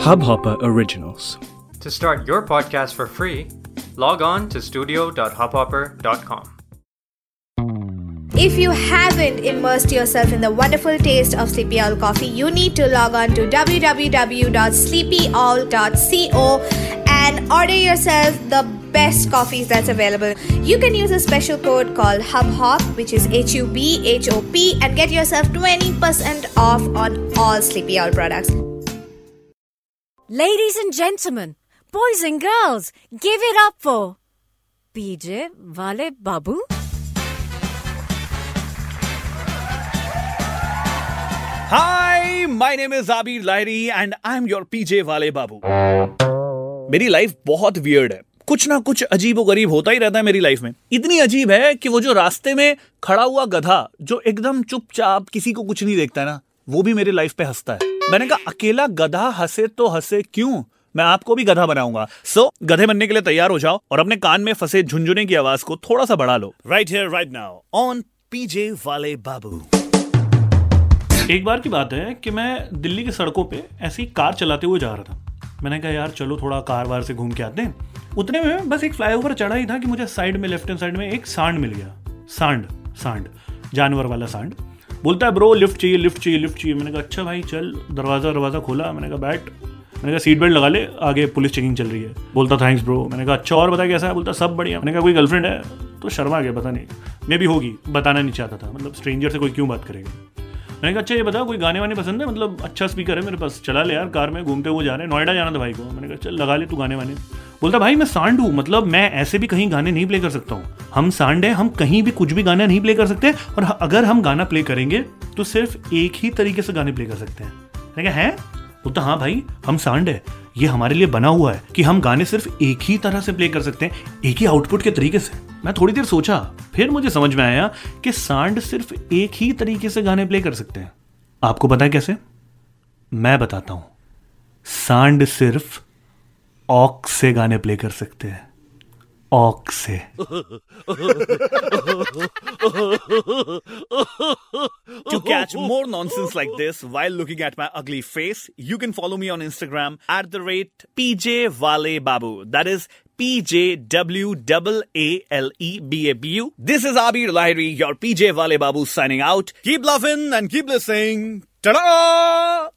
Hubhopper Originals. To start your podcast for free, log on to studio.hubhopper.com. If you haven't immersed yourself in the wonderful taste of Sleepy Owl coffee, you need to log on to www.sleepyowl.co and order yourself the best coffees that's available. You can use a special code called HubHop, which is H U B H O P, and get yourself 20% off on all Sleepy Owl products. Ladies and gentlemen, boys and girls, give it up for PJ Wale Babu. Hi, my name is Abir Lahiri and I'm your PJ वाले बाबू मेरी life बहुत weird है। कुछ ना कुछ अजीब व गरीब होता ही रहता है मेरी लाइफ में। इतनी अजीब है कि वो जो रास्ते में खड़ा हुआ गधा जो एकदम चुपचाप किसी को कुछ नहीं देखता है ना वो भी मेरी लाइफ पे हंसता है। मैंने कहा अकेला गधा हंसे तो हंसे क्यों? मैं आपको भी गधा बनाऊँगा। सो so, गधे बनने के लिए तैयार हो जाओ और अपने कान में फंसे झुंझुने की आवाज़ को थोड़ा सा बढ़ा लो। Right here right now on PJ वाले बाबू। एक बार की बात है कि मैं दिल्ली की सड़कों पे ऐसी कार चलाते हुए जा रहा था। मैंने कहा यार चलो थोड़ा कार वार से घूम के आते हैं। उतने में बस एक फ्लाईओवर चढ़ा ही था कि मुझे साइड में लेफ़्ट हैंड साइड में एक सांड मिल गया। सांड सांड जानवर वाला सांड बोलता है, ब्रो लिफ्ट चाहिए लिफ्ट चाहिए लिफ्ट चाहिए. मैंने कहा अच्छा भाई, चल, दरवाज़ा दरवाज़ा खोला, मैंने कहा, बैठ। मैंने कहा सीट बेल्ट लगा ले, आगे पुलिस चेकिंग चल रही है। बोलता थैंक्स ब्रो मैंने कहा अच्छा और बता कैसा है? बोलता, सब बढ़िया। मैंने कहा, कोई गर्लफ्रेंड है? तो शर्मा गया, पता नहीं। मे भी होगी, बताना नहीं चाहता था। मतलब स्ट्रेंजर से कोई क्यों बात करेगा? मैंने कहा अच्छा ये बता कोई गाने वाने पसंद है? मतलब अच्छा स्पीकर है मेरे पास। चला ले यार, कार में, घूमते हुए जा रहे हैं। नोएडा जाना था भाई को। मैंने कहा, चल, लगा ले तू गाने वाने। बोलता, भाई, मैं सांड हूँ मतलब मैं ऐसे भी कहीं गाने नहीं प्ले कर सकता हूँ। हम सांड हैं, हम कहीं भी कुछ भी गाना नहीं प्ले कर सकते और अगर हम गाना प्ले करेंगे तो सिर्फ़ एक ही तरीके से गाने प्ले कर सकते हैं। कहा, है? बोलता हाँ भाई, हम सांड है। ये हमारे लिए बना हुआ है कि हम गाने सिर्फ़ एक ही तरह से प्ले कर सकते हैं, एक ही आउटपुट के तरीके से। मैं थोड़ी देर सोचा, फिर मुझे समझ में आया कि सांड सिर्फ़ एक ही तरीके से गाने प्ले कर सकते हैं। आपको पता है कैसे? मैं बताता हूँ। सांड सिर्फ़ ऑक से गाने प्ले कर सकते हैं ऑक से to catch more nonsense like this while looking at my ugly face, you can follow me on Instagram at the rate PJ Wale Babu. That is P J W A L E B A B U. This is Abir Lahiri, your PJ Wale Babu signing out. Keep loving and keep listening. Ta-da!